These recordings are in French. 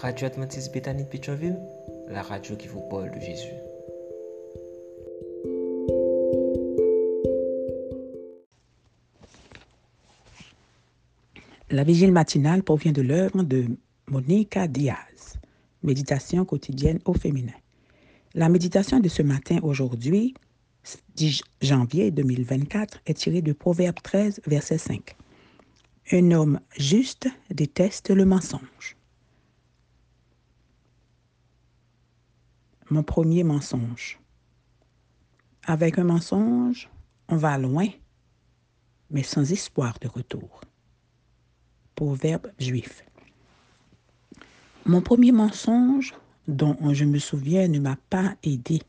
Radio Adventiste Bethany de la radio qui vous parle de Jésus. La vigile matinale provient de l'œuvre de Monica Diaz, Méditation quotidienne au féminin. La méditation de ce matin aujourd'hui, 10 janvier 2024, est tirée de Proverbe 13, verset 5. Un homme juste déteste le mensonge. Mon premier mensonge. Avec un mensonge, on va loin, mais sans espoir de retour. Proverbe juif. Mon premier mensonge, dont je me souviens, ne m'a pas aidé.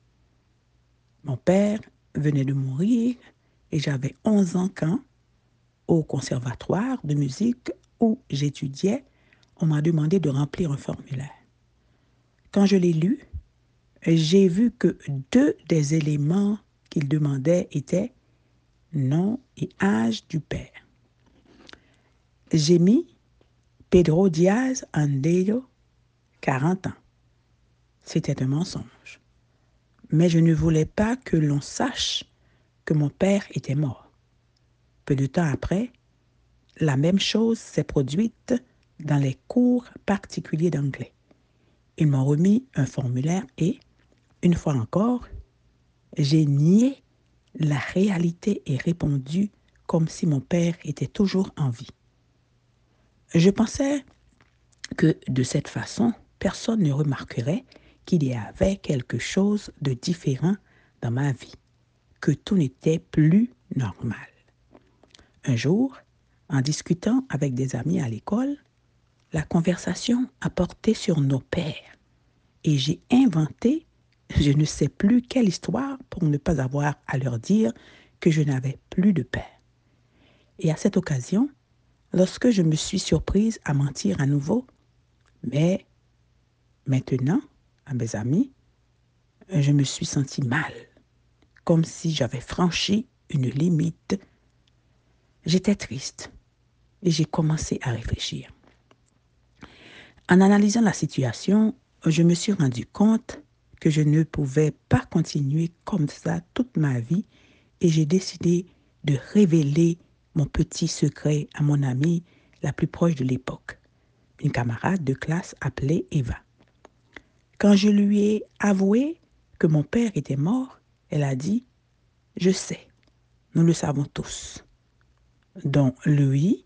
Mon père venait de mourir et j'avais 11 ans quand, au conservatoire de musique où j'étudiais, on m'a demandé de remplir un formulaire. Quand je l'ai lu, j'ai vu que deux des éléments qu'il demandait étaient nom et âge du père. J'ai mis Pedro Diaz Andeyo, 40 ans. C'était un mensonge. Mais je ne voulais pas que l'on sache que mon père était mort. Peu de temps après, la même chose s'est produite dans les cours particuliers d'anglais. Ils m'ont remis un formulaire et, une fois encore, j'ai nié la réalité et répondu comme si mon père était toujours en vie. Je pensais que de cette façon, personne ne remarquerait qu'il y avait quelque chose de différent dans ma vie, que tout n'était plus normal. Un jour, en discutant avec des amis à l'école, la conversation a porté sur nos pères et j'ai inventé je ne sais plus quelle histoire pour ne pas avoir à leur dire que je n'avais plus de père. Et à cette occasion, lorsque je me suis surprise à mentir à nouveau, mais maintenant, à mes amis, je me suis sentie mal, comme si j'avais franchi une limite. J'étais triste et j'ai commencé à réfléchir. En analysant la situation, je me suis rendu compte que je ne pouvais pas continuer comme ça toute ma vie et j'ai décidé de révéler mon petit secret à mon amie la plus proche de l'époque, une camarade de classe appelée Eva. Quand je lui ai avoué que mon père était mort, elle a dit, Je sais, nous le savons tous. dont lui,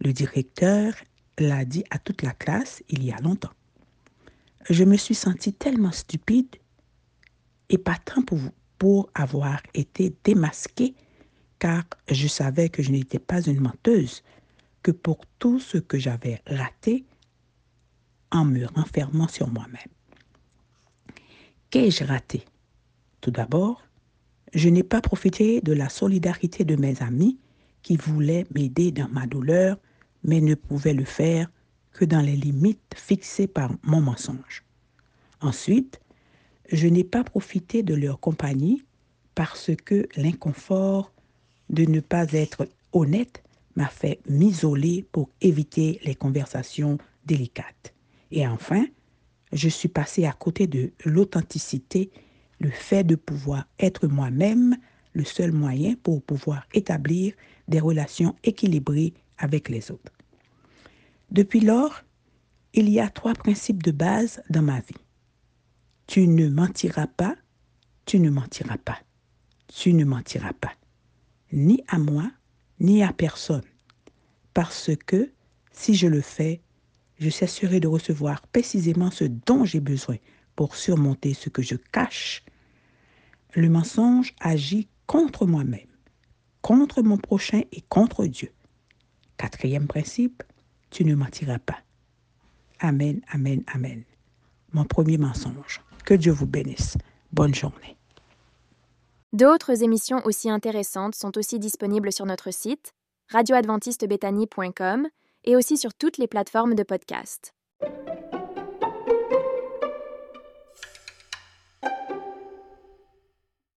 le directeur, l'a dit à toute la classe il y a longtemps je me suis sentie tellement stupide et pas tant pour, pour avoir été démasquée, car je savais que je n'étais pas une menteuse, que pour tout ce que j'avais raté en me renfermant sur moi-même. Qu'ai-je raté? Tout d'abord, je n'ai pas profité de la solidarité de mes amis qui voulaient m'aider dans ma douleur, mais ne pouvaient le faire que dans les limites fixées par mon mensonge. Ensuite, je n'ai pas profité de leur compagnie parce que l'inconfort de ne pas être honnête m'a fait m'isoler pour éviter les conversations délicates. Et enfin, je suis passé à côté de l'authenticité, le fait de pouvoir être moi-même, le seul moyen pour pouvoir établir des relations équilibrées avec les autres. Depuis lors, il y a trois principes de base dans ma vie. Tu ne mentiras pas, tu ne mentiras pas, tu ne mentiras pas, ni à moi, ni à personne, parce que si je le fais, je cesserai de recevoir précisément ce dont j'ai besoin pour surmonter ce que je cache. Le mensonge agit contre moi-même, contre mon prochain et contre Dieu. Quatrième principe, tu ne mentiras pas. Amen, amen, amen. Mon premier mensonge. Que Dieu vous bénisse. Bonne journée. D'autres émissions aussi intéressantes sont aussi disponibles sur notre site radioadventistebethany.com et aussi sur toutes les plateformes de podcast.